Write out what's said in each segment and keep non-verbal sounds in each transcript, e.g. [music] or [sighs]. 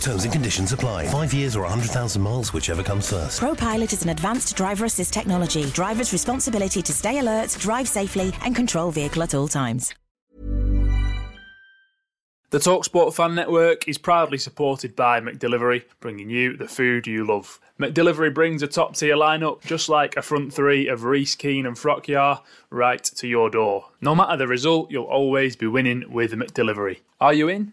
Terms and conditions apply. Five years or 100,000 miles, whichever comes first. ProPilot is an advanced driver assist technology. Driver's responsibility to stay alert, drive safely, and control vehicle at all times. The Talksport Fan Network is proudly supported by McDelivery, bringing you the food you love. McDelivery brings a top tier lineup, just like a front three of Reese, Keane, and Frockyar, right to your door. No matter the result, you'll always be winning with McDelivery. Are you in?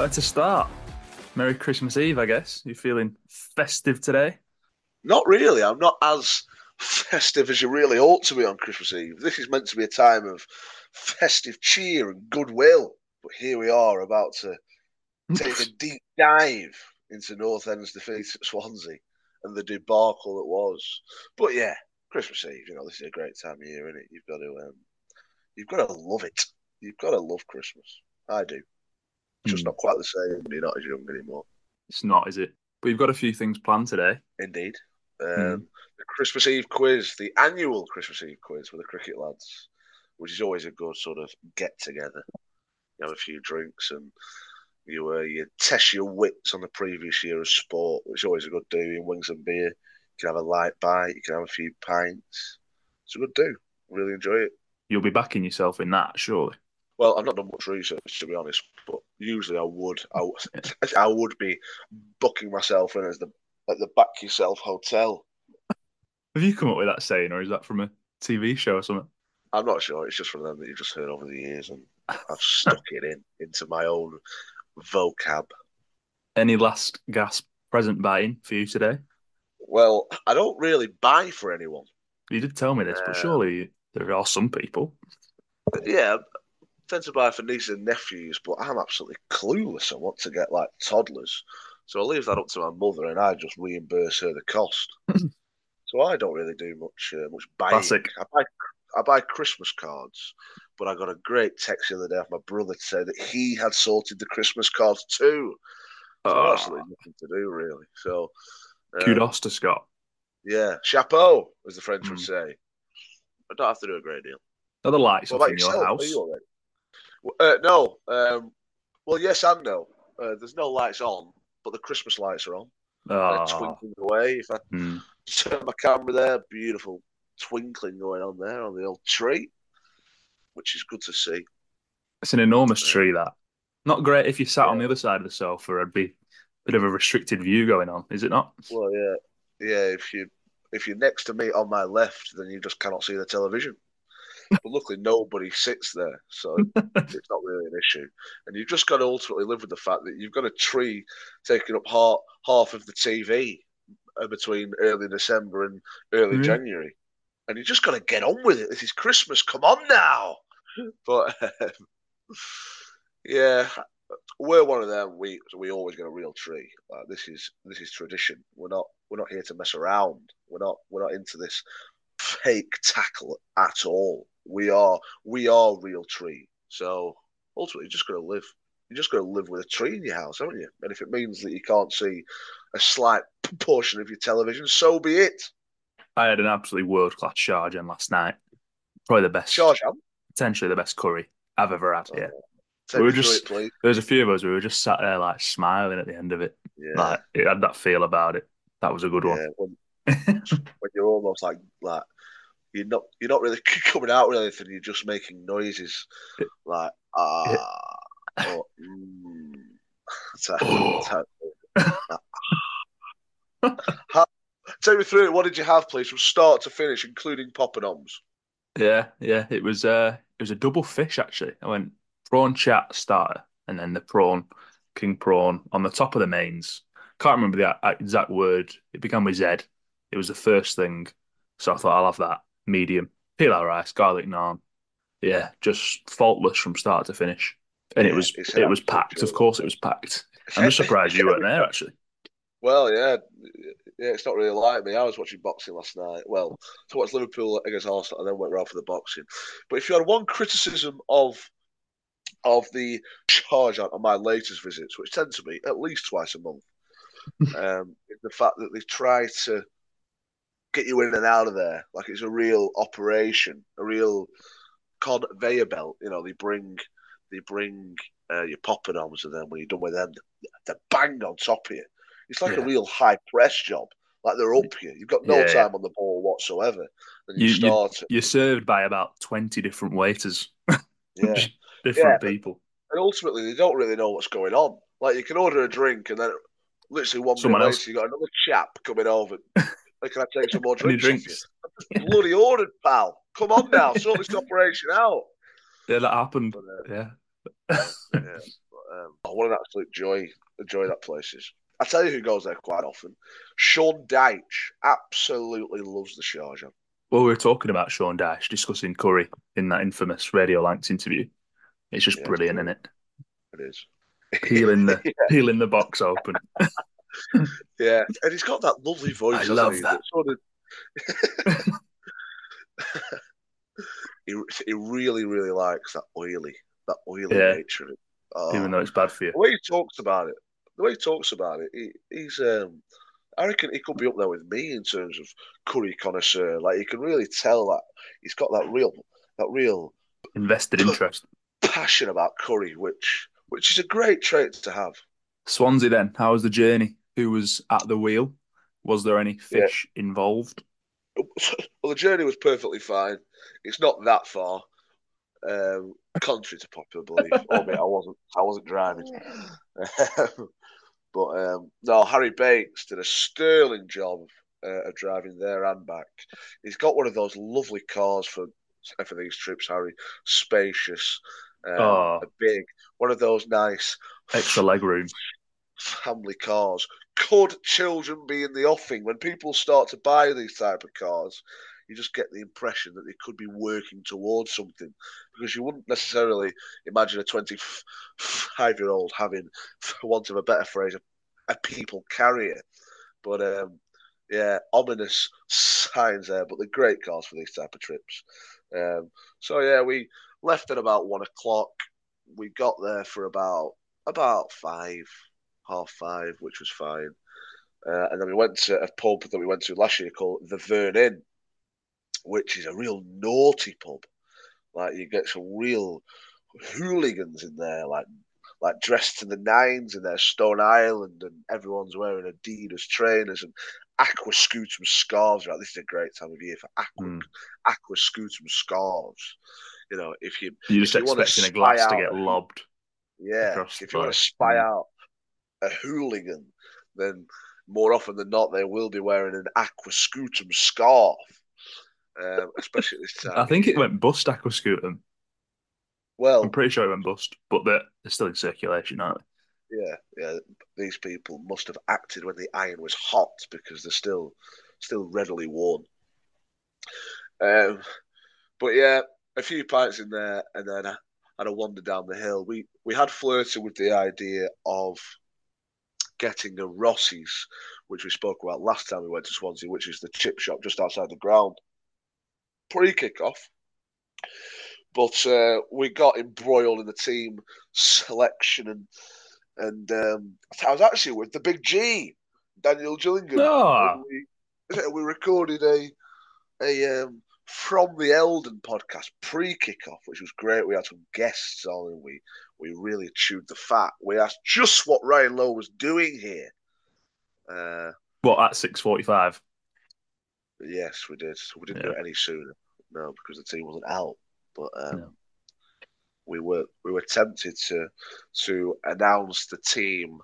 where to start? Merry Christmas Eve, I guess. You feeling festive today? Not really. I'm not as festive as you really ought to be on Christmas Eve. This is meant to be a time of festive cheer and goodwill. But here we are about to take a [laughs] deep dive into North End's defeat at Swansea and the debacle that was. But yeah, Christmas Eve, you know, this is a great time of year, isn't it? You've got to um, you've got to love it. You've got to love Christmas. I do. It's just Hmm. not quite the same when you're not as young anymore. It's not, is it? But you've got a few things planned today. Indeed. Um, Hmm. The Christmas Eve quiz, the annual Christmas Eve quiz with the cricket lads, which is always a good sort of get together. You have a few drinks and you uh, you test your wits on the previous year of sport, which is always a good do. You wing some beer, you can have a light bite, you can have a few pints. It's a good do. Really enjoy it. You'll be backing yourself in that, surely. Well, I've not done much research to be honest, but usually I would. [laughs] I would be booking myself in as the at the back yourself hotel. Have you come up with that saying, or is that from a TV show or something? I'm not sure. It's just from them that you've just heard over the years, and I've stuck it in into my own vocab. Any last gasp present buying for you today? Well, I don't really buy for anyone. You did tell me this, but Uh, surely there are some people. Yeah, I tend to buy for nieces and nephews, but I'm absolutely clueless on what to get like toddlers. So I leave that up to my mother, and I just reimburse her the cost. [laughs] so I don't really do much uh, much buying. Classic. I buy I buy Christmas cards, but I got a great text the other day from my brother to say that he had sorted the Christmas cards too. So Ah. absolutely nothing to do really. So um, Kudos to Scott. Yeah, chapeau, as the French would Mm. say. I don't have to do a great deal. Are the lights off in your yourself? House? you all right? Well, Uh, no. Um, well, yes and no. Uh, there's no lights on, but the Christmas lights are on. They're Ah, twinkling away. If I hmm. turn my camera there, beautiful twinkling going on there on the old tree, which is good to see. It's an enormous tree, that. Not great if you sat on the other side of the sofa. It'd be a bit of a restricted view going on, is it not? Well, yeah, yeah. If you if you're next to me on my left, then you just cannot see the television. [laughs] But luckily, nobody sits there, so [laughs] it's not really an issue. And you've just got to ultimately live with the fact that you've got a tree taking up half half of the TV between early December and early Mhm. January, and you just got to get on with it. This is Christmas. Come on now. [laughs] But um, yeah, we're one of them. We we always get a real tree. Like, this is this is tradition. We're not we're not here to mess around. We're not we're not into this fake tackle at all. We are we are real tree. So ultimately, you're just got to live. You're just got to live with a tree in your house, haven't you? And if it means that you can't see a slight portion of your television, so be it. I had an absolutely world class Sharjah last night. Probably the best, Charge potentially the best curry I've ever had here. Oh, take We were just- it. There was a few of us. We were just sat there like smiling at the end of it. Yeah. Like it had that feel about it. That was a good yeah. When, [laughs] when you're almost like like you're not you're not really [laughs] coming out with anything. You're just making noises like ah. Or, mm. [laughs] How- [laughs] Take me through it. What did you have, please, from start to finish, including poppadoms? Yeah, yeah. It was uh it was a double fish actually. I went prawn chat starter and then the prawn, king prawn on the top of the mains. Can't remember the exact word. It began with Z. It was the first thing. So I thought I'll have that. Medium. Pilau rice, garlic naan. Yeah, just faultless from start to finish. And it was it was packed. Of course it was packed. I'm just surprised you weren't there actually. Well, yeah, yeah. It's not really like me. I was watching boxing last night. Well, to watch Liverpool against Arsenal, and then went round for the boxing. But if you had one criticism of of the charge on, on my latest visits, which tend to be at least twice a month, [laughs] um, is the fact that they try to get you in and out of there like it's a real operation, a real conveyor belt. You know, they bring they bring uh, your poppadoms, and then when you're done with them, they're banged on top of you. It's like a real high press job. Like they're up here. You've got no Yeah, yeah. time on the ball whatsoever. And you, You- you- start. You're served by about twenty different waiters. yeah. [laughs] different Yeah. people. And ultimately, they don't really know what's going on. Like you can order a drink, and then literally one Someone minute later, you got another chap coming over. [laughs] Like, can I take some more drinks? drinks? Bloody ordered, pal. Come on now, sort this operation out. Yeah, that happened. But, uh, Yeah. yeah, but, um, oh, what an absolute joy! A joy that place is. I tell you who goes there quite often. Sean Dyche absolutely loves the Sharjah. Well, we were talking about Sean Dyche discussing Curry in that infamous Radio Lancs interview. It's just Yeah, brilliant, isn't it? It is. Peeling the [laughs] yeah, peeling the box open. [laughs] yeah, and he's got that lovely voice. I love he, that. sort of... [laughs] he, he really, really likes that oily, that oily Yeah. nature of it. Oh. even though it's bad for you. the way he talks about it, the way he talks about it, he, he's um, I reckon he could be up there with me in terms of curry connoisseur. Like you can really tell that he's got that real, that real Invested interest. passion about curry, which which is a great trait to have. Swansea then, how was the journey? Who was at the wheel? Was there any Yeah. fish involved? [laughs] well, the journey was perfectly fine. It's not that far, um, contrary to popular belief. Albeit I wasn't, I wasn't driving. [laughs] but um, no, Harry Bates did a sterling job uh, of driving there and back. He's got one of those lovely cars for for these trips, Harry. Spacious, um, Oh. a big, one of those nice Extra leg room. family cars. Could children be in the offing? When people start to buy these type of cars, you just get the impression that they could be working towards something because you wouldn't necessarily imagine a 25 year old having, for want of a better phrase, a, a people carrier. But um, yeah, ominous signs there, but they're great cars for these type of trips. Um, so yeah, we left at about one o'clock. We got there for about about five, half five, which was fine. Uh, and then we went to a pub that we went to last year called the Vern Inn, which is a real naughty pub. Like you get some real hooligans in there, like like dressed to the nines in their Stone Island, and everyone's wearing Adidas trainers and Aquascutum scarves. Right, this is a great time of year for aqua Hmm. Aquascutum scarves. You know, if you You're just you expecting a glass to get lobbed. yeah, if you want to spy Mm. out a hooligan, then more often than not they will be wearing an aqua scutum scarf, um, especially at this [laughs] time. I think it went bust, Aquascutum. well. I'm pretty sure it went bust, but they're, they're still in circulation, aren't they? Yeah, yeah. These people must have acted when the iron was hot because they're still, still readily worn. Um, but yeah, a few pints in there, and then I had a wander down the hill. We we had flirted with the idea of getting a Rossi's, which we spoke about last time we went to Swansea, which is the chip shop just outside the ground. Pre kickoff. But uh, we got embroiled in the team selection and and um, I was actually with the big G, Daniel Gillingham. Oh. We, [laughs] we recorded a a um, from the Elden podcast pre kickoff, which was great. We had some guests on and we, we really chewed the fat. We asked just what Ryan Lowe was doing here. Uh, What at six forty-five? yes, we did. We didn't Yeah. do it any sooner. No, because the team wasn't out. But um, No. we were we were tempted to to announce the team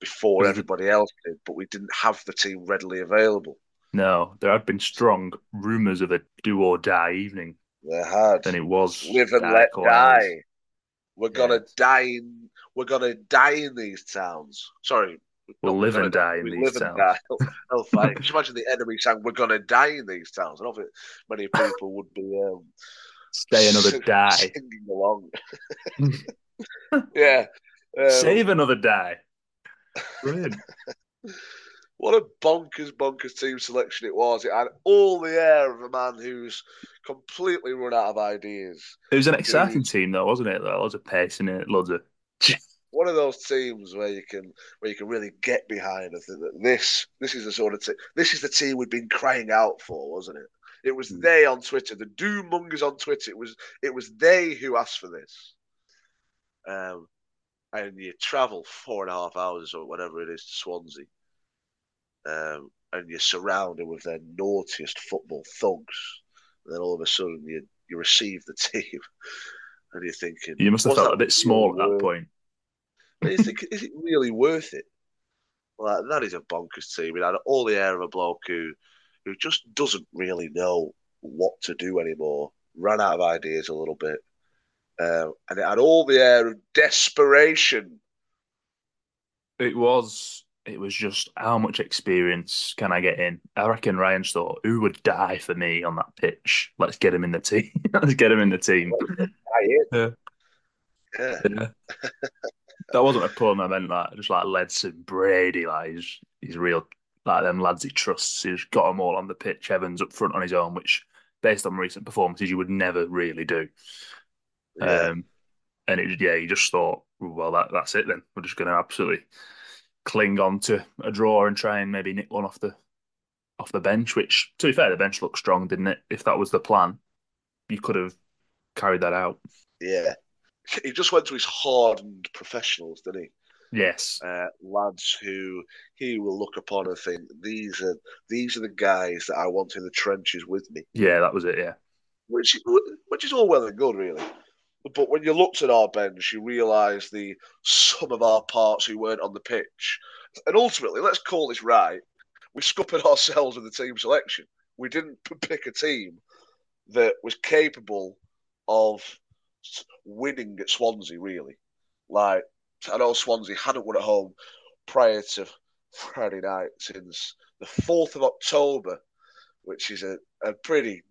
before everybody else did, but we didn't have the team readily available. No, there had been strong rumours of a do or die evening, They had. and it was live and let die. We're gonna die in. We're gonna die in these towns. Sorry, We'll live and die in we these live towns. and die. [laughs] Hellfire. [laughs] Can you imagine the enemy saying, "We're gonna die in these towns"? I don't think many [laughs] people would be um, Stay another sing- die. singing along. yeah. Um, Save another die. Brilliant. What a bonkers, bonkers team selection it was. It had all the air of a man who's completely run out of ideas. It was an exciting team, though, wasn't it? Loads of pace in it, loads of. [laughs] one of those teams where you can where you can really get behind. I think that this this is the sort of team. This is the team we've been crying out for, wasn't it? It was Mm. they on Twitter, the doom mongers on Twitter. It was it was they who asked for this. Um, and you travel four and a half hours or whatever it is to Swansea, um, and you're surrounded with their naughtiest football thugs. And then all of a sudden, you you receive the [laughs] team, and you're thinking, You must have felt a bit small at that worth point. and you think, is it really worth it? Like that is a bonkers team. It had all the air of a bloke who, who just doesn't really know what to do anymore. Ran out of ideas a little bit, um, and it had all the air of desperation. It was. It was just how much experience can I get in? I reckon Ryan thought, who would die for me on that pitch? Let's get him in the team. [laughs] Let's get him in the team. Yeah, Yeah. yeah. [laughs] that wasn't a pun. I meant that. just like Ledson, Brady, like he's he's real like them lads he trusts. He's got them all on the pitch. Evans up front on his own, which based on recent performances you would never really do. yeah. Um, and it, yeah, you just thought, well, that that's it then. We're just going to absolutely cling on to a draw and try and maybe nick one off the off the bench. Which, to be fair, the bench looked strong, didn't it? If that was the plan, you could have carried that out. yeah. He just went to his hardened professionals, didn't he? Yes, uh, lads who he will look upon and think these are these are the guys that I want in the trenches with me, yeah, that was it. Yeah, which which is all well and good, really. But when you looked at our bench, you realised the sum of our parts who weren't on the pitch, and ultimately, let's call this right. We scuppered [laughs] ourselves with the team selection. We didn't pick a team that was capable of winning at Swansea. Really, like I know Swansea hadn't won at home prior to Friday night since the 4th of October, which is a, a pretty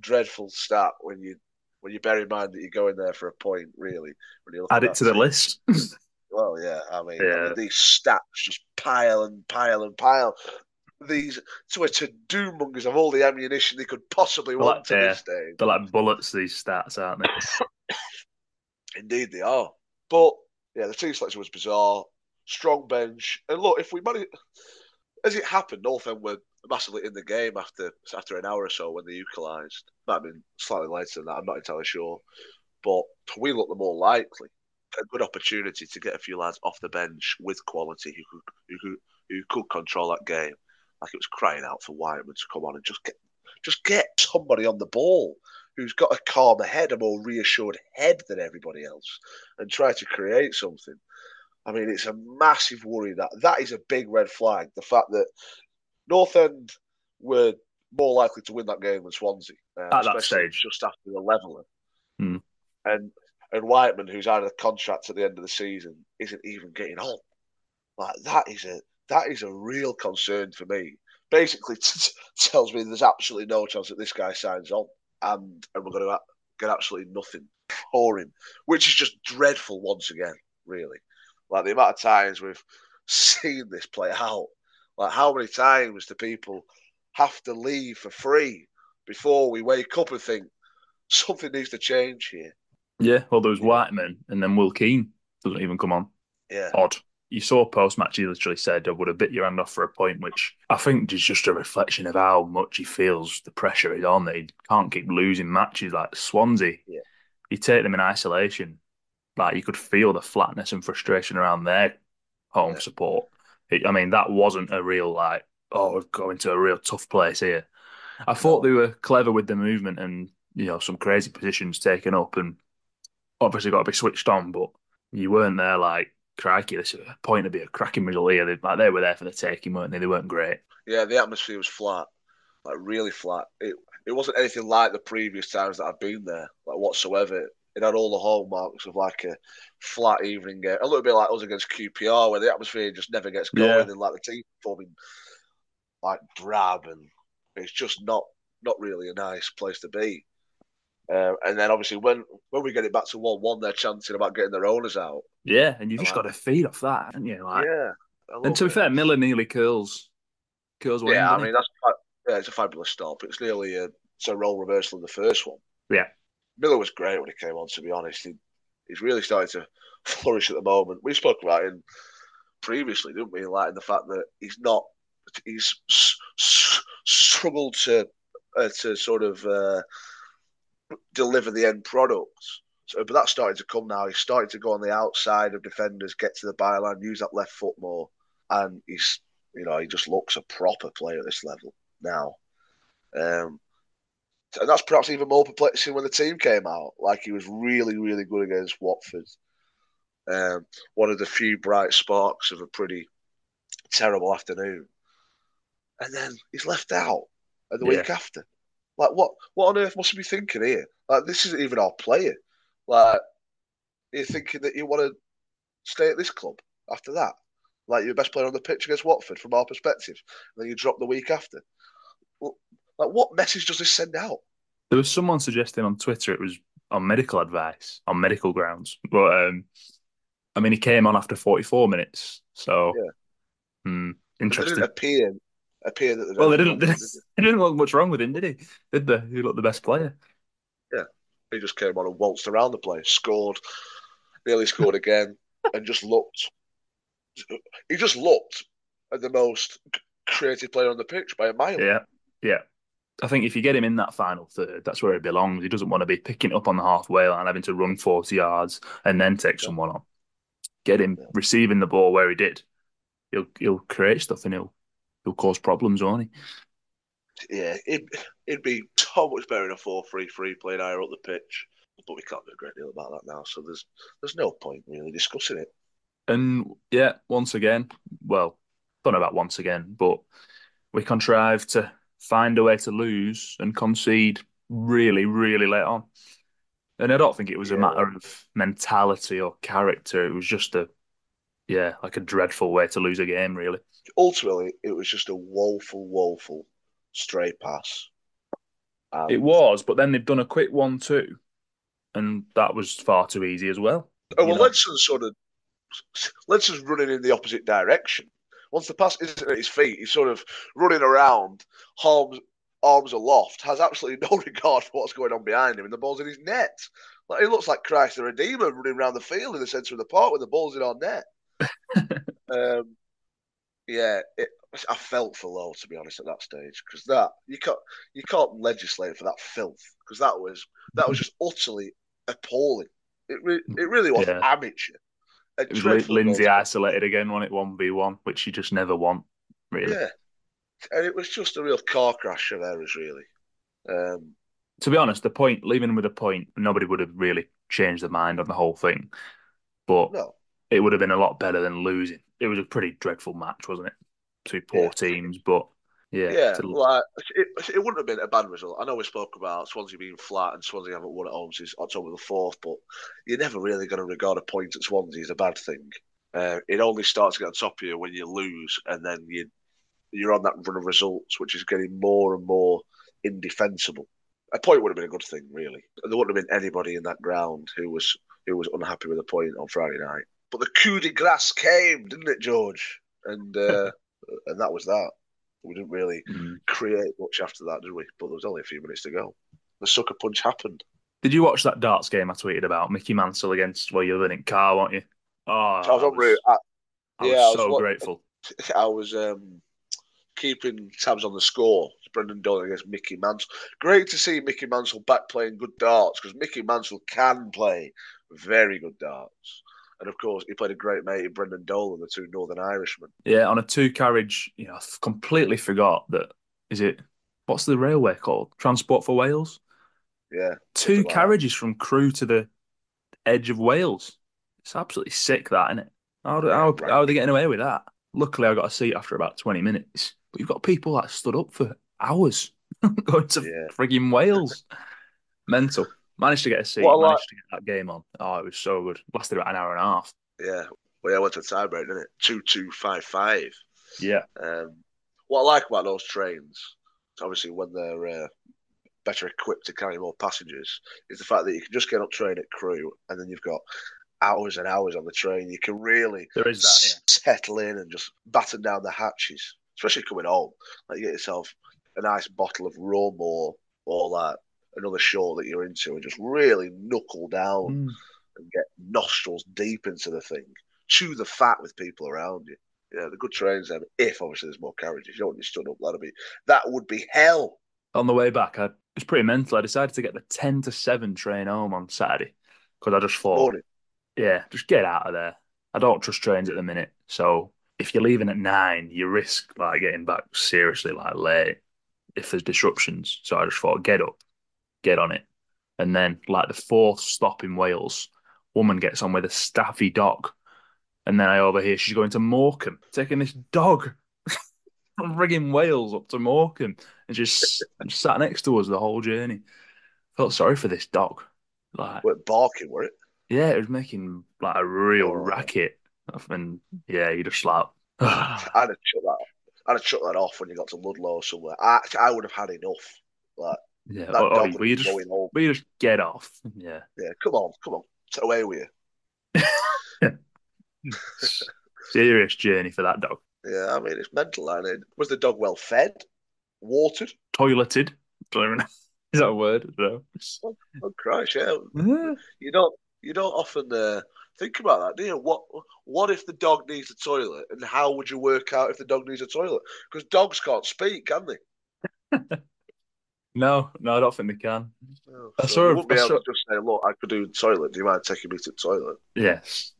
dreadful stat when you when you bear in mind that you're going there for a point, really. When you look add it to that the list. [laughs] [laughs] Well, yeah, I mean, I mean, these stats just pile and pile and pile. These Twitter doom mongers have all the ammunition they could possibly Well, want to yeah. this stage. They're like bullets. These stats, aren't they? [coughs] Indeed, they are. But yeah, the team selection was bizarre. Strong bench, and look, if we manage, as it happened, North End were massively in the game after after an hour or so when they equalised. Might have been slightly later than that. I'm not entirely sure, but we looked the more likely. A good opportunity to get a few lads off the bench with quality who could who could who could control that game. Like it was crying out for Whiteman to come on and just get just get somebody on the ball who's got a calmer head, a more reassured head than everybody else, and try to create something. I mean, it's a massive worry that that is a big red flag. The fact that North End were more likely to win that game than Swansea uh, At that stage. just after the leveler, Hmm. and and Whiteman, who's out of the contract at the end of the season, isn't even getting on. Like that is a that is a real concern for me. Basically, [laughs] t- tells me there's absolutely no chance that this guy signs on, and and we're going to get absolutely nothing for him, which is just dreadful once again. Really, like the amount of times we've [laughs] seen this play out. Like how many times do people have to leave for free before we wake up and think something needs to change here? Yeah. Well, there was Whiteman, and then Will Keane doesn't even come on. Yeah, Odd. you saw post match, he literally said, I would have bit your hand off for a point, which I think is just a reflection of how much he feels the pressure is on that he can't keep losing matches like Swansea. Yeah. You take them in isolation, like you could feel the flatness and frustration around their home Yeah. support. It, I mean, that wasn't a real, like, oh, we're going to a real tough place here. I thought they were clever with the movement and, you know, some crazy positions taken up and obviously got to be switched on, but you weren't there like, crikey, this is a point to be a cracking result here. They, like, they were there for the taking, weren't they? They weren't great. Yeah, the atmosphere was flat, like really flat. It it wasn't anything like the previous times that I've been there, like whatsoever. It had all the hallmarks of like a flat evening game, a little bit like us against QPR, where the atmosphere just never gets going, Yeah. and like the team performing like drab, and it's just not not really a nice place to be. Uh, and then obviously when when we get it back to one one, they're chanting about getting their owners out. Yeah, and you've just Like- got to feed off that, haven't you? Like, yeah, and to be fair, Miller nearly curls, curls. Yeah, I mean that's fa- yeah, it's a fabulous stop. It's nearly a it's a role reversal in the first one. Yeah. Miller was great when he came on. To be honest, he, he's really starting to [laughs] flourish at the moment. We spoke about him previously, didn't we? Like the fact that he's not he's struggled to uh, to sort of uh, deliver the end product. So, but that's starting to come now. He's starting to go on the outside of defenders, get to the byline, use that left foot more, and he's you know he just looks a proper player at this level now. Um, and that's perhaps even more perplexing when the team came out. Like he was really, really good against Watford. Um, one of the few bright sparks of a pretty terrible afternoon, and then he's left out, and the week after, like what? What on earth must he be thinking here? Like this isn't even our player. Like you're thinking that you want to stay at this club after that. Like you're the best player on the pitch against Watford from our perspective, and then you drop the week after. Well, like what message does this send out? There was someone suggesting on Twitter it was on medical advice, on medical grounds. But um, I mean, he came on after 44 minutes, so Yeah. hmm, interesting. didn't appear appear that. there's Well, they didn't. [laughs] They didn't look much wrong with him, did he? Did they? He looked the best player. Yeah. He just came on and waltzed around the place, scored, nearly scored again, [laughs] and just looked. He just looked at the most creative player on the pitch by a mile. Yeah, yeah. I think if you get him in that final third, that's where he belongs. He doesn't want to be picking up on the halfway line, having to run 40 yards and then take Yeah. someone on. Get him Yeah. receiving the ball where he did. He'll he'll create stuff and he'll he'll cause problems, won't he? Yeah, it, it'd be so much better in a 4 3 3 playing higher up the pitch. But we can't do a great deal about that now, so there's there's no point really discussing it. And yeah, once again, well, don't know about once again, but we contrived to find a way to lose and concede really, really late on. And I don't think it was a matter of mentality or character. It was just a, yeah, like a dreadful way to lose a game, really. Ultimately, it was just a woeful, woeful stray pass. Um, It was, but then they've done a quick one too, and that was far too easy as well. Oh, you well, know. Ledson's sort of Ledson's running in the opposite direction. Once the pass isn't at his feet, he's sort of running around, arms arms aloft, has absolutely [laughs] no regard for what's going on behind him, and the ball's in his net. Like he looks like Christ the Redeemer running around the field in the centre of the park with the ball's in our net. [laughs] um, yeah, it, I felt for Lowe to be honest at that stage because that you can't you can't legislate for that filth because that was that was just utterly appalling. It re- it really was Yeah. amateur. A It was Lindsay goal. isolated again, won it one v one, which you just never want, really. Yeah, and it was just a real car crash of errors, really. Um, to be honest, the point, leaving them with a point, nobody would have really changed their mind on the whole thing. But no, it would have been a lot better than losing. It was a pretty dreadful match, wasn't it? Two poor Yeah. teams, but yeah, yeah, to- like it, it wouldn't have been a bad result. I know we spoke about Swansea being flat and Swansea haven't won at home since October the fourth, but you're never really going to regard a point at Swansea as a bad thing. Uh, it only starts to get on top of you when you lose, and then you you're on that run of results, which is getting more and more indefensible. A point would have been a good thing, really. There wouldn't have been anybody in that ground who was who was unhappy with a point on Friday night. But the coup de grace came, didn't it, George? And uh, [laughs] and that was that. We didn't really Mm. create much after that, did we? But there was only a few minutes to go. The sucker punch happened. Did you watch that darts game I tweeted about? Mickey Mansell against, well, you're living in car, weren't you? Oh, I was on route. I, I Yeah, I was was so wa- grateful. [laughs] I was um, keeping tabs on the score. Brendan Dolan against Mickey Mansell. Great to see Mickey Mansell back playing good darts because Mickey Mansell can play very good darts. And of course, he played a great mate in Brendan Dolan, the two Northern Irishmen. Yeah, on a two carriage, you know, I completely forgot that. Is it what's the railway called? Transport for Wales. Yeah, Two like carriages from Crewe to the edge of Wales. It's absolutely sick, that isn't it? How, how, how are they getting away with that? Luckily, I got a seat after about twenty minutes. But you've got people that stood up for hours [laughs] going to Yeah. frigging Wales. Mental. Managed to get a seat. What I managed to get that game on. Oh, it was so good. Lasted about an hour and a half. yeah. Well, yeah, I went to the tiebreak, didn't it? Two two five five. Yeah. Um, what I like about those trains, obviously when they're uh, better equipped to carry more passengers, is the fact that you can just get on train at Crewe, and then you've got hours and hours on the train. You can really There is that. s- settle in and just batten down the hatches, especially coming home. Like you get yourself a nice bottle of rum or or like another show that you're into, and just really knuckle down Mm. and get nostrils deep into the thing. Chew the fat with people around you. Yeah, the good trains then. If obviously there's more carriages, you don't want you stood up. That'd be that would be hell. on the way back, I was pretty mental. I decided to get the ten to seven train home on Saturday because I just thought, Morning. yeah, just get out of there. I don't trust trains at the minute, so if you're leaving at nine, you risk like getting back seriously like late if there's disruptions. So I just thought, get up, get on it, and then like the fourth stop in Wales, woman gets on with a staffy dog, and then I overhear she's going to Morecambe, taking this dog [laughs] from frigging Wales up to Morecambe and just, sat next to us the whole journey. Felt sorry for this dog. Like, We're barking, were it? yeah, it was making like a real Oh. racket. And yeah, you just like, [sighs] I'd have shut that. I'd have shut that off when you got to Ludlow or somewhere. I, I would have had enough. Like yeah, that oh, oh, dog will you just, going home. will you just get off? Yeah. Yeah, come on, come on, Get away with you. [laughs] Serious journey for that dog. Yeah, I mean it's mental. And it was the dog well fed, watered. Toileted. Don't even know. Is that a word? No. Oh Christ, yeah. Yeah. You don't you don't often uh, think about that, do you? What what if the dog needs a toilet, and how would you work out if the dog needs a toilet? Because dogs can't speak, can they? [laughs] No, no, I don't think they can. No. I So saw you a- wouldn't be I able saw- to just say, "Look, I could do the toilet. Do you mind taking me to the toilet?" Yes.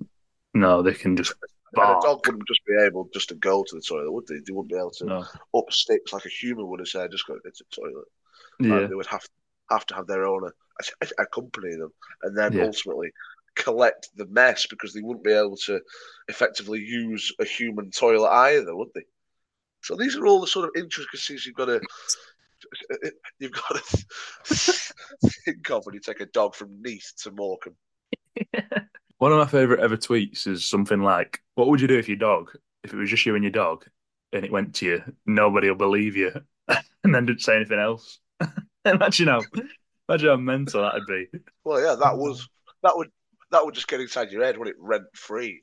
No, they can just And a dog wouldn't just be able just to go to the toilet, would they? They wouldn't be able to No. up sticks like a human would have said, "Just go to the toilet." Yeah. Like, they would have have to have their own uh, [laughs] accompany them, and then Yeah. ultimately collect the mess because they wouldn't be able to effectively use a human toilet either, would they? So these are all the sort of intricacies you've got to [laughs] you've got to think of when you take a dog from Neath to Morecambe. [laughs] One of my favourite ever tweets is something like, What would you do if your dog, if it was just you and your dog, and it went to you, nobody will believe you, [laughs] and then didn't say anything else? imagine how imagine how mental that'd be. Well, yeah, that was that would that would just get inside your head when it rent free.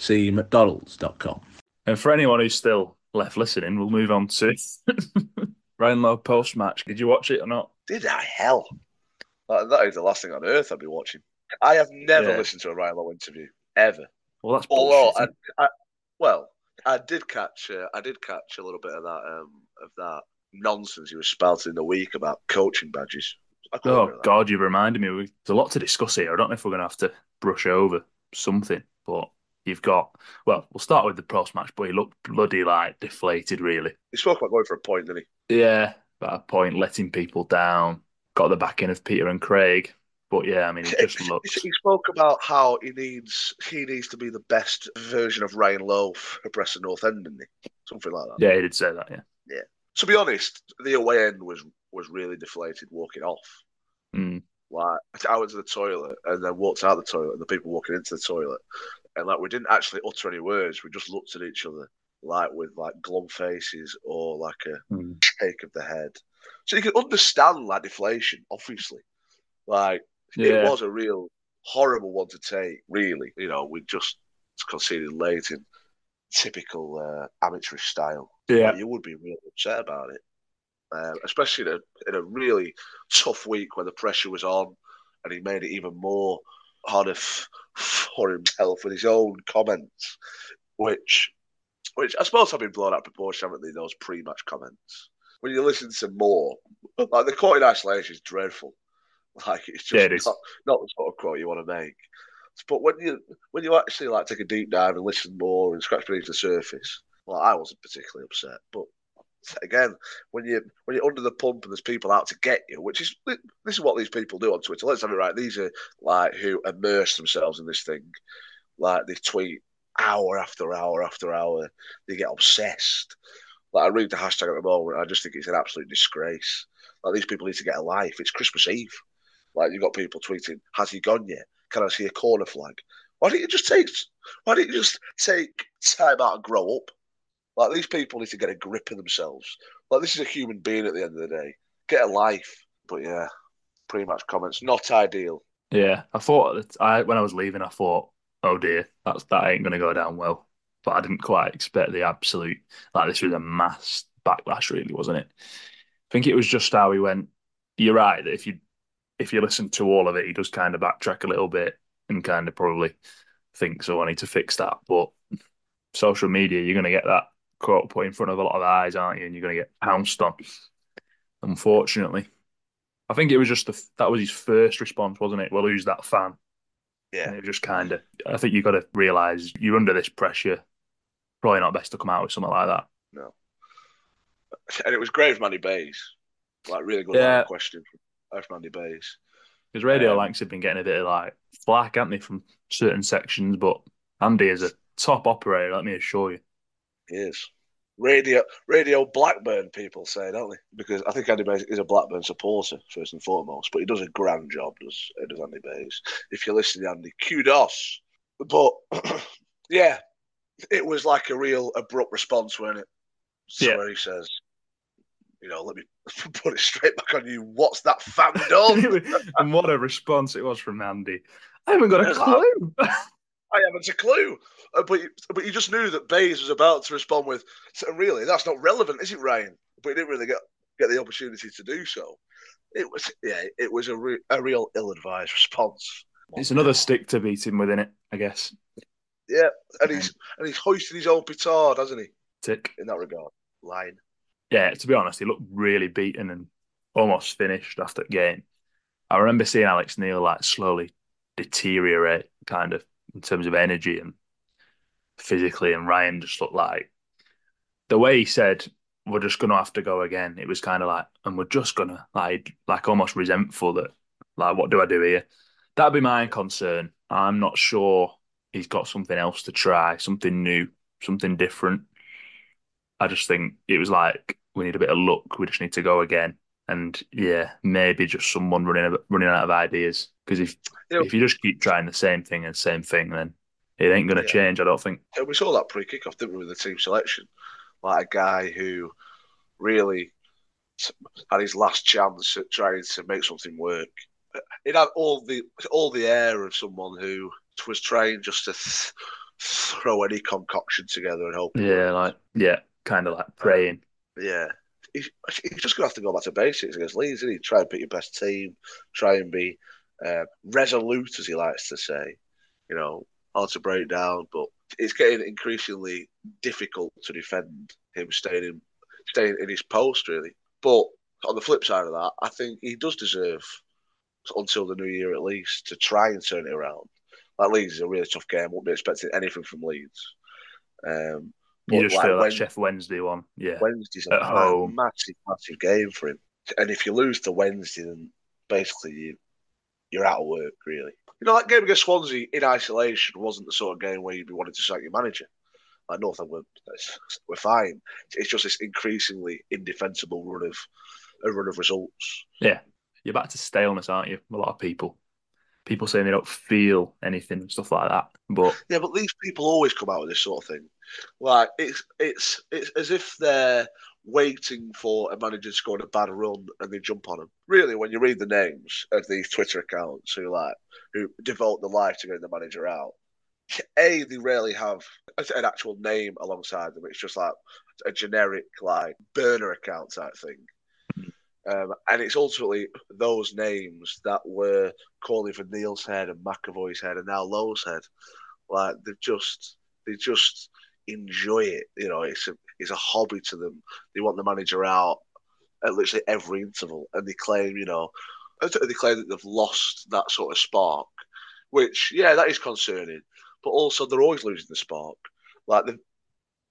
See mcdonalds.com. And for anyone who's still left listening, we'll move on to Ryan Lowe post match. Did you watch it or not? Did I hell? That, that is the last thing on earth I'd be watching. I have never Yeah. listened to a Ryan Lowe interview ever. Well, that's Although, bullshit. I, I, well, I did catch, uh, I did catch a little bit of that, um, of that nonsense he was spouting in the week about coaching badges. Oh. God, you reminded me. There's a lot to discuss here. I don't know if we're going to have to brush over something, but You've got well, we'll start with the post match, but he looked bloody like deflated, really. He spoke about going for a point, didn't he? Yeah, at a point, letting people down. Got the backing of Peter and Craig, but yeah, I mean, he [laughs] just looks. He spoke about how he needs he needs to be the best version of Ryan Lowe for Preston North End, didn't he? Something like that. Yeah, he did say that. Yeah. Yeah. To be honest, the away end was was really deflated walking off. Mm. Like I went to the toilet and then walked out the toilet, and the people walking into the toilet, and like we didn't actually utter any words. We just looked at each other like with like glum faces or like a Mm. shake of the head. So you can understand like deflation, obviously. Like Yeah. it was a real horrible one to take. Really, you know, we just conceded late in typical uh, amateurish style. Yeah. you would be really upset about it, um, especially in a in a really tough week where the pressure was on, and he made it even more harder f- for himself with his own comments, which which I suppose have been blown out of proportion, haven't they? Those pre-match comments. When you listen to more, like the quote in isolation is dreadful. [laughs] Like it's just Yeah, it not, not the sort of quote you want to make. But when you when you actually like take a deep dive and listen more and scratch beneath the surface, well, I wasn't particularly upset. But again, when you when you're under the pump and there's people out to get you, which is this is what these people do on Twitter. Let's have it right. These are like who immerse themselves in this thing. Like they tweet hour after hour after hour. They get obsessed. Like I read the hashtag at the moment. I just think it's an absolute disgrace. Like these people need to get a life. It's Christmas Eve. Like you've got people tweeting, "Has he gone yet? Can I see a corner flag?" Why don't you just take? Why don't you just take time out and grow up? Like these people need to get a grip of themselves. Like this is a human being at the end of the day. Get a life. But yeah, pretty much comments not ideal. Yeah, I thought that I when I was leaving, I thought, oh dear, that's that ain't going to go down well. But I didn't quite expect the absolute like this was a mass backlash, really, wasn't it? I think it was just how he went. You're right that if you if you listen to all of it, he does kind of backtrack a little bit and kind of probably thinks, oh, I need to fix that. But social media, you're going to get that quote put in front of a lot of eyes, aren't you? And you're going to get pounced on. Unfortunately. I think it was just the, that was his first response, wasn't it? We'll lose that fan. Yeah. And it just kind of, I think you've got to realise you're under this pressure. Probably not best to come out with something like that. No. And it was great from Andy Bays. Like really good Yeah. question from Andy Bays. Because Radio Um, Lancs have been getting a bit of like flack, haven't they, from certain sections. But Andy is a top operator, let me assure you. Is. Radio Radio Blackburn people say, don't they? Because I think Andy Bays is a Blackburn supporter first and foremost, but he does a grand job, does uh, does Andy Bays. If you listen to Andy, kudos. But [clears throat] yeah, it was like a real abrupt response, wasn't it? So Yeah. where he says, you know, let me [laughs] put it straight back on you. What's that fan done? [laughs] and what a response it was from Andy. I haven't got a clue. [laughs] I haven't a clue. Uh, but you, but you just knew that Bays was about to respond with, really, that's not relevant, is it, Ryan? But he didn't really get get the opportunity to do so. It was, yeah, it was a, re- a real ill-advised response. It's another stick to beat him within it? I guess. Yeah, and he's and he's hoisted his own petard, hasn't he? Tick. In that regard, line. Yeah, to be honest, he looked really beaten and almost finished after the game. I remember seeing Alex Neil like slowly deteriorate, kind of in terms of energy and physically, and Ryan just looked like the way he said, "We're just to have to go again." It was kind of like, and we're just gonna like, like almost resentful that, like, what do I do here? That'd be my concern. I'm not sure he's got something else to try, something new, something different. I just think it was like we need a bit of luck. We just need to go again, and yeah, maybe just someone running running out of ideas. Because if Yeah. if you just keep trying the same thing and same thing, then it ain't going to Yeah. change. I don't think. And we saw that pre-kickoff, didn't we, with the team selection? Like a guy who really had his last chance at trying to make something work. It had all the all the air of someone who was trying just to th- throw any concoction together and hope. Yeah, like yeah, kind of like uh, praying. Yeah. He's, he's just going to have to go back to basics against Leeds, isn't he? Try and pick your best team, try and be uh, resolute, as he likes to say. You know, hard to break down, but it's getting increasingly difficult to defend him staying in, staying in his post, really. But on the flip side of that, I think he does deserve, until the new year at least, to try and turn it around. Like Leeds is a really tough game. Won't be expecting anything from Leeds. Um, You just like, feel that when- Sheff Wednesday one. Yeah. Wednesday's a At home. massive, massive game for him. And if you lose to Wednesday, then basically you, you're out of work, really. You know, that game against Swansea in isolation wasn't the sort of game where you'd be wanting to sack your manager. Like, no, we're, we're fine. It's just this increasingly indefensible run of a run of results. Yeah. You're back to staleness, aren't you? A lot of people. People saying they don't feel anything and stuff like that. But Yeah, but these people always come out with this sort of thing. Like it's it's it's as if they're waiting for a manager on a bad run and they jump on them. Really, when you read the names of these Twitter accounts who like who devote their life to getting the manager out, a they rarely have an actual name alongside them. It's just like a generic like burner account type thing. Um, and it's ultimately those names that were calling for Neil's head and McAvoy's head and now Lowe's head. Like they just they just enjoy it. You know, it's a it's a hobby to them. They want the manager out at literally every interval, and they claim, you know, they claim that they've lost that sort of spark. Which, yeah, that is concerning. But also, they're always losing the spark. Like the,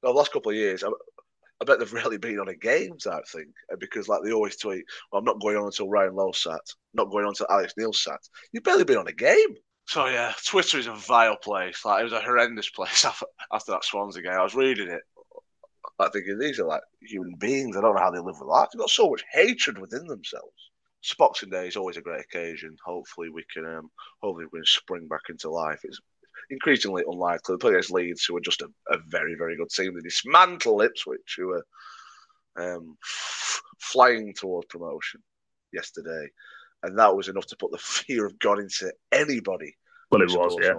the last couple of years, I, I bet they've really been on a game type thing because, like, they always tweet, "Well, I'm not going on until Ryan Lowe sat, not going on until Alex Neil sat." You've barely been on a game. So yeah, Twitter is a vile place. Like it was a horrendous [laughs] place after, after that Swansea game. I was reading it, like thinking these are like human beings. I don't know how they live with that. They've got so much hatred within themselves. So Boxing Day is always a great occasion. Hopefully we can, um, hopefully we can spring back into life. It's increasingly unlikely. They play against Leeds, who are just a, a very, very good team. They dismantle Ipswich, who are um, f- flying towards promotion yesterday, and that was enough to put the [laughs] fear of God into anybody. well, it was, yeah.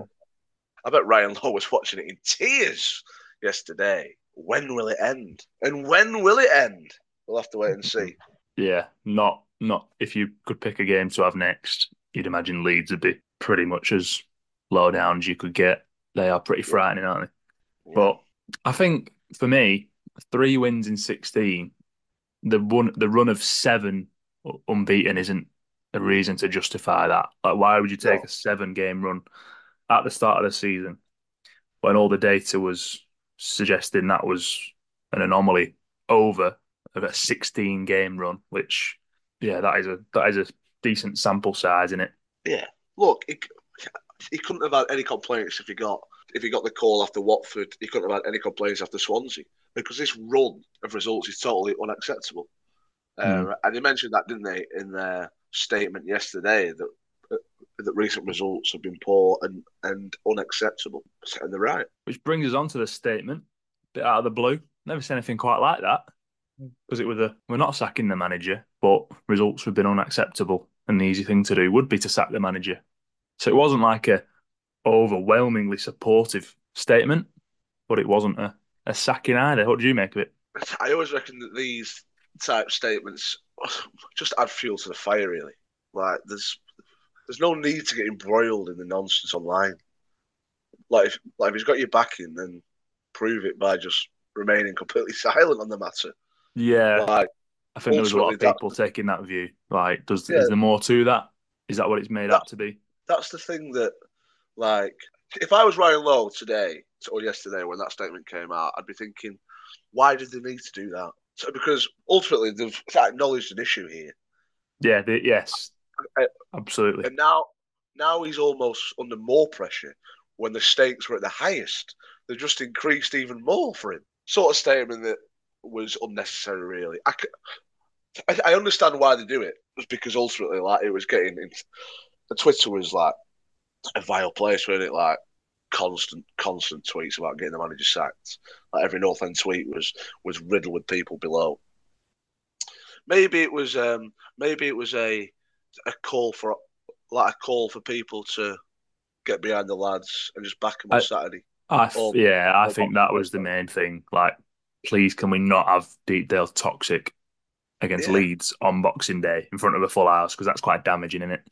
I bet Ryan Lowe was watching it in tears yesterday. When will it end? And when will it end? We'll have to wait and see. [laughs] Yeah, not not if you could pick a game to have next, you'd imagine Leeds would be pretty much as low down as you could get. They are pretty frightening, aren't they? But I think for me, three wins in sixteen, the one the run of seven unbeaten isn't a reason to justify that. Like, why would you take a seven game run at the start of the season when all the data was suggesting that was an anomaly over a sixteen game run, which yeah, that is a that is a decent sample size in it. Yeah. Look, he, he couldn't have had any complaints if he got if he got the call after Watford. He couldn't have had any complaints after Swansea because this run of results is totally unacceptable. Um, and they mentioned that, didn't they, in their statement yesterday that uh, that recent results have been poor and, and unacceptable. And they're right. Which brings us on to the statement, bit out of the blue. Never seen anything quite like that. Because it was a we're not sacking the manager, but results have been unacceptable, and the easy thing to do would be to sack the manager. So it wasn't like a overwhelmingly supportive statement, but it wasn't a, a sacking either. What do you make of it? I always reckon that these type statements [sighs] just add fuel to the fire. Really, like there's there's no need to get embroiled in the nonsense online. Like if, like if he's got your backing, then prove it by just remaining completely [laughs] silent on the matter. Yeah, Like I think there's a lot of ultimately that- people taking that view. Like, does Yeah. is there more to that? Is that what it's made That- out to be? that's the thing that, like, if I was Ryan Lowe today or yesterday when that statement came out, I'd be thinking, why did they need to do that? So, because ultimately they've acknowledged an issue here, Yeah, the, yes, I- absolutely. and now now he's almost under more pressure when the stakes were at the highest. They've just increased even more for him. Sort of statement that was unnecessary, really. I, c- I- I understand why they do it, was because ultimately, like, it was getting. The Twitter was like a vile place, wasn't it? Like constant, constant tweets about getting the manager sacked. Like every North End tweet was was riddled with people below. Maybe it was, um, maybe it was a a call for like a call for people to get behind the lads and just back them on I- Saturday. I th- or- yeah, I think that was the main thing. Like, please, can we not have Deepdale toxic against Yeah. Leeds on Boxing Day in front of a full house because that's quite damaging, isn't it?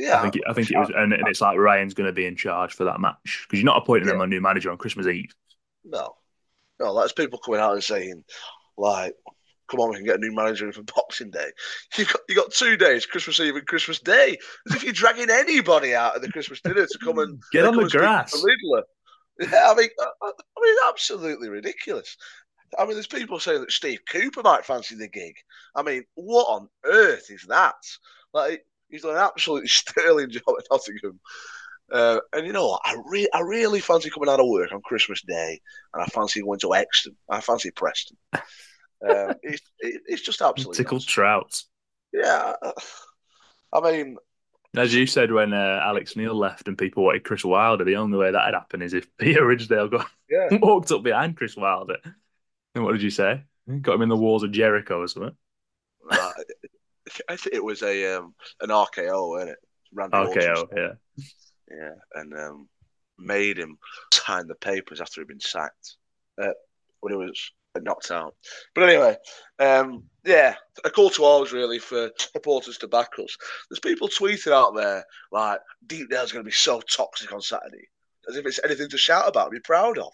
Yeah, I think it, I think it was, and, and it's like Ryan's going to be in charge for that match because you're not appointing them Yeah. a new manager on Christmas Eve. No, no, that's people coming out and saying, like, come on, we can get a new manager in for Boxing Day. You got you got two days, Christmas Eve and Christmas Day. As if you're dragging anybody out of the Christmas dinner to come and Get on the and speak to grass. Yeah, I mean, I mean, absolutely ridiculous. I mean, there's people saying that Steve Cooper might fancy the gig. I mean, what on earth is that? Like, he's done an absolutely [laughs] sterling job at Nottingham. Uh, and you know what? I, re- I really fancy coming out of work on Christmas Day, and I fancy going to Exton. I fancy Preston. [laughs] Um, it's, it, it's just absolutely Tickled nuts. trout. Yeah, I mean, As you said when uh, Alex Neil left and people wanted Chris Wilder, the only way that'd happen is if [laughs] Peter Ridsdale got yeah, walked up behind Chris Wilder. And what did you say? Got him in the walls of Jericho or something. I think it was a um, an RKO, wasn't it? Randy oh, yeah. Yeah, and um, made him sign the papers after he'd been sacked uh, when he was knocked out. But anyway, um, yeah, a call to arms really for supporters to back us. There's people tweeting out there like Deepdale's going to be so toxic on Saturday, as if it's anything to shout about, be proud of.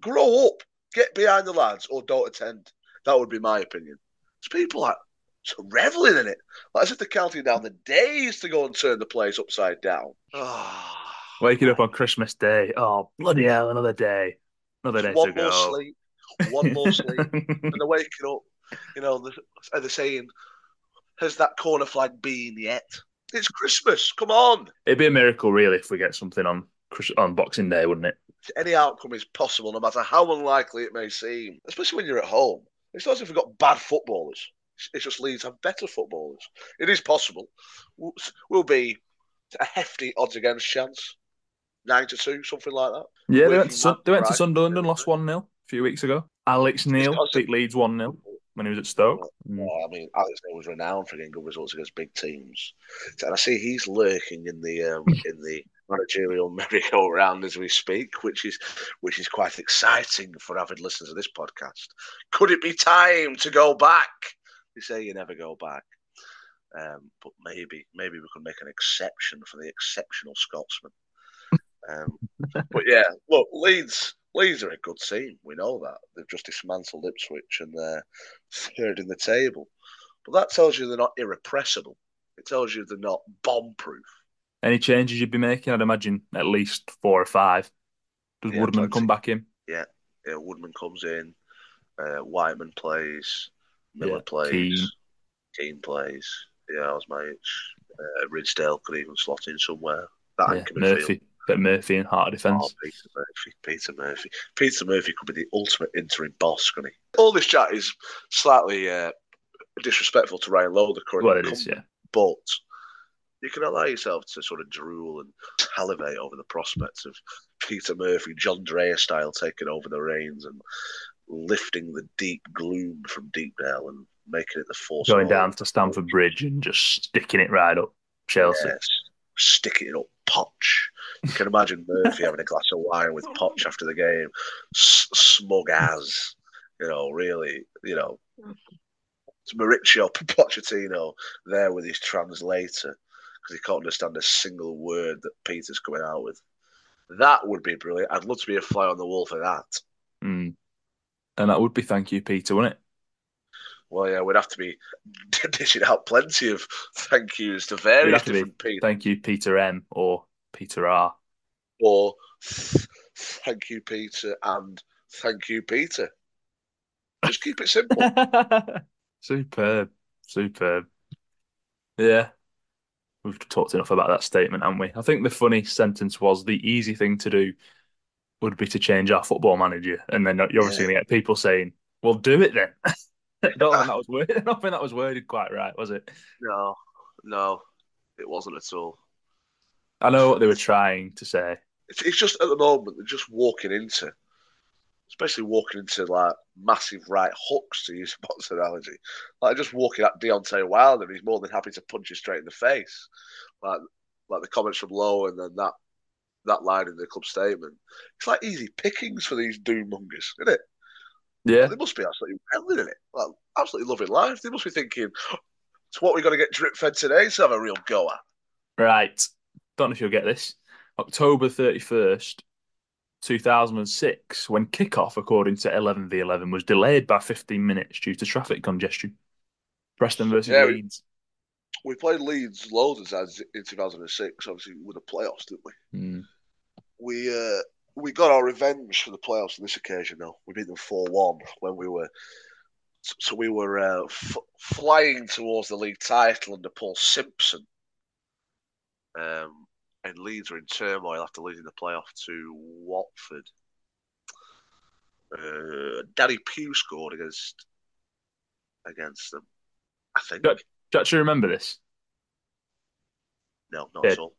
Grow up, get behind the lads, or don't attend. That would be my opinion. There's people like so reveling in it, like as if they're counting down the days to go and turn the place upside down. Ah. Waking up on Christmas Day. Oh, bloody hell, another day. Another day one to more go. sleep, one more sleep, [laughs] and they're waking up. You know, they're, and they're saying, "Has that corner flag been yet?" It's Christmas. Come on. It'd be a miracle, really, if we get something on Chris- on Boxing Day, wouldn't it? Any outcome is possible, no matter how unlikely it may seem. Especially when you're at home. It's not as if we've got bad footballers. It's just Leeds have better footballers. It is possible. We'll, we'll be a hefty odds against chance, nine to two, something like that. Yeah, they went to, Sun- they went to. Sunderland and lost 1 0 a few weeks ago. Alex Neil beat Leeds 1 0 when he was at Stoke. Well, I mean, Alex Neil was renowned for getting good results against big teams, and I see he's lurking in the um, [laughs] in the managerial merry-go-round [laughs] as we speak, which is which is quite exciting for avid listeners of this podcast. Could it be time to go back? They say you never go back, um, but maybe maybe we could make an exception for the exceptional Scotsman. Um, but yeah, look, Leeds. Leeds are a good team. We know that they've just dismantled Ipswich and they're third in the table. But that tells you they're not irrepressible. It tells you they're not bomb-proof. Any changes you'd be making? I'd imagine at least four or five. Does Yeah, Woodman come back in? Yeah, Woodman comes in, uh, Whiteman plays, Miller Yeah, plays, Keane. Keane plays. Yeah, I was mates. Uh, Ridsdale could even slot in somewhere. That Yeah. Murphy. Bit Murphy in heart of Oh, defence. Peter Murphy, Peter Murphy. Peter Murphy could be the ultimate interim boss, couldn't he? All this chat is slightly uh, disrespectful to Ryan Lowe, the current well, it is, incumbent, yeah. but you can allow yourself to sort of drool and salivate over the prospects of Peter Murphy, John Dreyer style, taking over the reins and lifting the deep gloom from Deepdale and making it the force. Going down to Stamford Bridge and just sticking it right up Chelsea. Yes, sticking it up Potch. You can imagine Murphy having a glass of wine with Potch after the game, S- smug as, you know, really, you know, it's Mauricio Pochettino there with his translator because he can't understand a single word that Peter's coming out with. That would be brilliant. I'd love to be a fly on the wall for that. Mm. And that would be thank you, Peter, wouldn't it? Well, yeah, we'd have to be [laughs] dishing out plenty of thank yous to various have to be different people. thank you, Peter M or Peter R. or thank you, Peter, and thank you, Peter. Just keep it simple. [laughs] superb, superb. Yeah, we've talked enough about that statement, haven't we? I think the funny sentence was the easy thing to do would be to change our football manager, and then you're obviously Yeah. going to get people saying, "Well, do it then." [laughs] I don't think that [laughs] was worded. [laughs] I don't think that was worded quite right, was it? no, no, it wasn't at all. I know what they were trying to say. It's, it's just at the moment they're just walking into, especially walking into like massive right hooks to use a box analogy. Like just walking at Deontay Wilder, he's more than happy to punch you straight in the face. Like like the comments from Lowe and then that that line in the club statement. It's like easy pickings for these doom mongers, isn't it? Yeah, They must be absolutely reveling in it. Like, absolutely loving life. They must be thinking, it's what we're going to get drip fed today to have a real go at. right. Don't know if you'll get this. October 31st, 2006 when kickoff, according to 11v11, was delayed by 15 minutes due to traffic congestion. Preston versus Yeah, we- Leeds. We played Leeds loads of times in 2006, obviously with the playoffs, didn't we? Mm. We uh, we got our revenge for the playoffs on this occasion. Though we beat them four one when we were so we were uh, f- flying towards the league title under Paul Simpson. Um, and Leeds were in turmoil after losing the playoff to Watford. Uh, Danny Pugh scored against against them. I think. Good. Do you actually remember this? No, not Yeah. at all.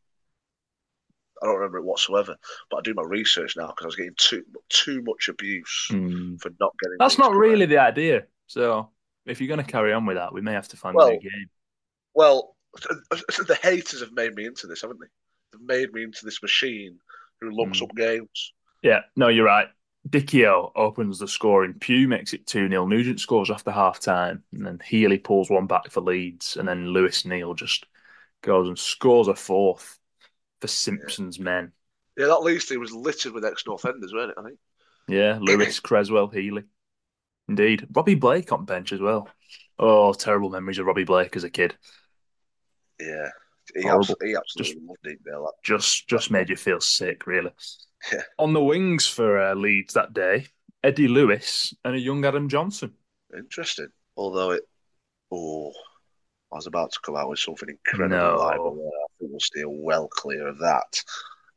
I don't remember it whatsoever. But I do my research now because I was getting too too much abuse Hmm. for not getting. That's not correct. really the idea. So if you're going to carry on with that, we may have to find a new game. Well, [laughs] the haters have made me into this, haven't they? They've made me into this machine who looks Hmm. up games. Yeah, no, you're right. Dichio opens the scoring. Pugh makes it 2 0. Nugent scores after half time. And then Healy pulls one back for Leeds. And then Lewis Neal just goes and scores a fourth for Simpson's men. Yeah, that Leeds team was littered with ex North Enders, weren't it? I think. Yeah, [clears throat] Lewis, Cresswell, Healy. Indeed. Robbie Blake on bench as well. Oh, terrible memories of Robbie Blake as a kid. Yeah, he, Horrible. abs- he absolutely loved it. Just just made you feel sick, really. Yeah. On the wings for uh, Leeds that day, Eddie Lewis and a young Adam Johnson. Interesting. Although it, oh, I was about to come out with something incredible. No. liable. We'll steer well clear of that.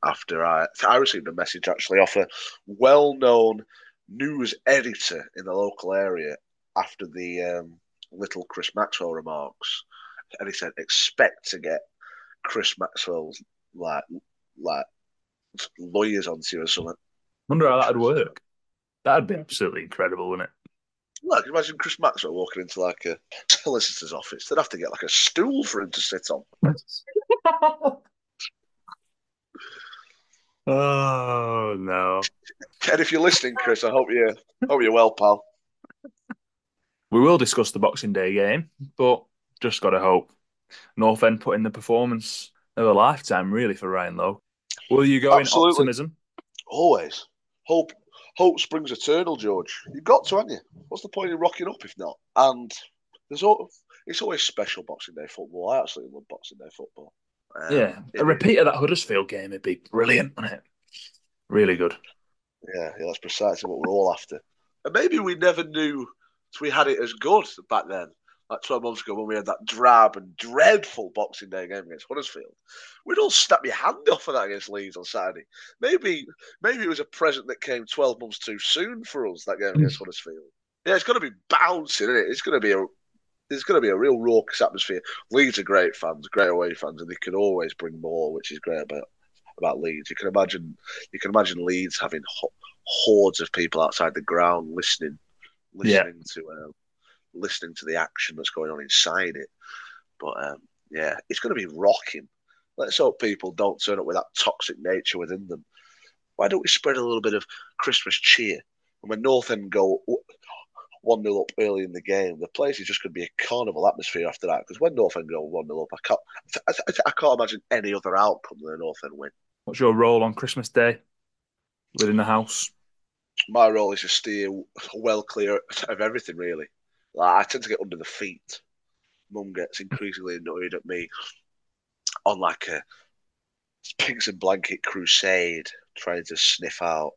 After I, I received a message actually off a well-known news editor in the local area after the um, little Chris Maxwell remarks, and he said, "Expect to get Chris Maxwell's like like lawyers onto you or something." Wonder how that'd work. That'd be absolutely incredible, wouldn't Like, imagine Chris Maxwell walking into like a solicitor's office. They'd have to get like a stool for him to sit on. [laughs] oh no. And if you're listening, Chris, I hope you hope you're well, pal. We will discuss the Boxing Day game, but just gotta hope. North End put in the performance of a lifetime, really, for Ryan Lowe. Will you go Absolutely. in optimism? Always hope. Hope springs eternal, George. You've got to, haven't you? What's the point in rocking up if not? And there's all. It's always special Boxing Day football. I absolutely love Boxing Day football. Um, Yeah, a repeat of that Huddersfield game would be brilliant, wouldn't it? Really good. Yeah, yeah, that's precisely what we're all after. And maybe we never knew we had it as good back then. Like 12 months ago when we had that drab and dreadful Boxing Day game against Huddersfield. We'd all snap your hand off for that against Leeds on Saturday. Maybe maybe it was a present that came 12 months too soon for us, that game against Huddersfield. Yeah, it's going to be bouncing, isn't it? It's going to be a there's going to be a real raucous atmosphere. Leeds are great fans, great away fans, and they can always bring more, which is great about about Leeds. You can imagine you can imagine Leeds having ho- hordes of people outside the ground listening, Yeah. listening to um, listening to the action that's going on inside it. But um, yeah, it's going to be rocking. Let's hope people don't turn up with that toxic nature within them. Why don't we spread a little bit of Christmas cheer? And when North End go one 0 up early in the game, the place is just going to be a carnival atmosphere after that. Because when North End go one 0 up, I can't, I, I, I can't imagine any other outcome than a North End win. What's your role on Christmas Day? Within the house? my role is to steer well clear of everything really. Like I tend to get under the feet. Mum gets increasingly annoyed at me on like a pigs and blanket crusade, trying to sniff out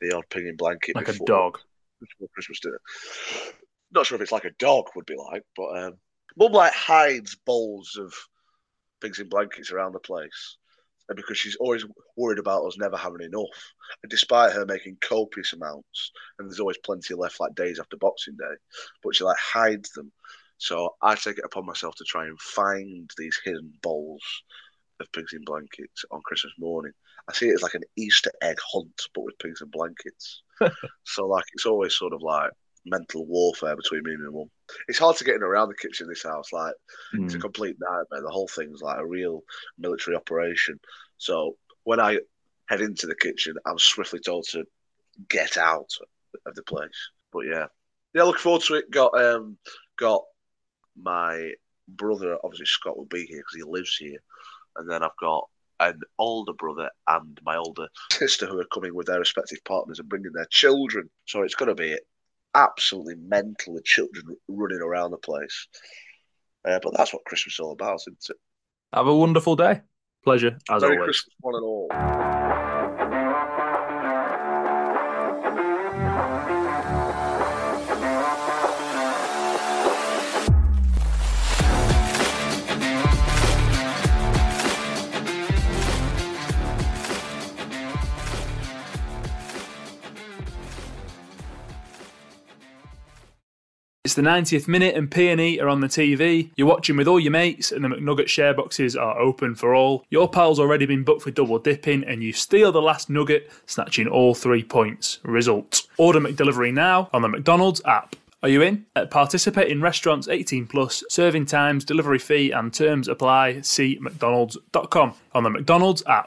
the odd pig and blanket Like a dog. before Christmas dinner. Not sure if it's like a dog would be like, but um, Mum like hides bowls of pigs in blankets around the place. And because she's always worried about us never having enough. And despite her making copious amounts, and there's always plenty left like days after Boxing Day, but she like hides them. So I take it upon myself to try and find these hidden bowls of pigs in blankets on Christmas morning. I see it as like an Easter egg hunt, but with pigs and blankets. [laughs] so like it's always sort of like mental warfare between me and my mum. It's hard to get in around the kitchen in this house. Like it's a Mm. complete nightmare. The whole thing's like a real military operation. So when I head into the kitchen, I'm swiftly told to get out of the place. But yeah, yeah, looking forward to it. Got um, got my brother. Obviously, Scott will be here because he lives here, and then I've got an older brother and my older sister who are coming with their respective partners and bringing their children. So it's going to be absolutely mental with children running around the place. Uh, but that's what Christmas is all about, isn't it? Have a wonderful day. Pleasure, as Merry always. Christmas, one and all. It's the 90th minute and P&E are on the TV. You're watching with all your mates and the McNugget share boxes are open for all. Your pal's already been booked for double dipping and you steal the last nugget, snatching all three points. Result. Order McDelivery now on the McDonald's app. Are you in? At participating restaurants 18 plus, serving times, delivery fee and terms apply. See mcdonalds.com on the McDonald's app.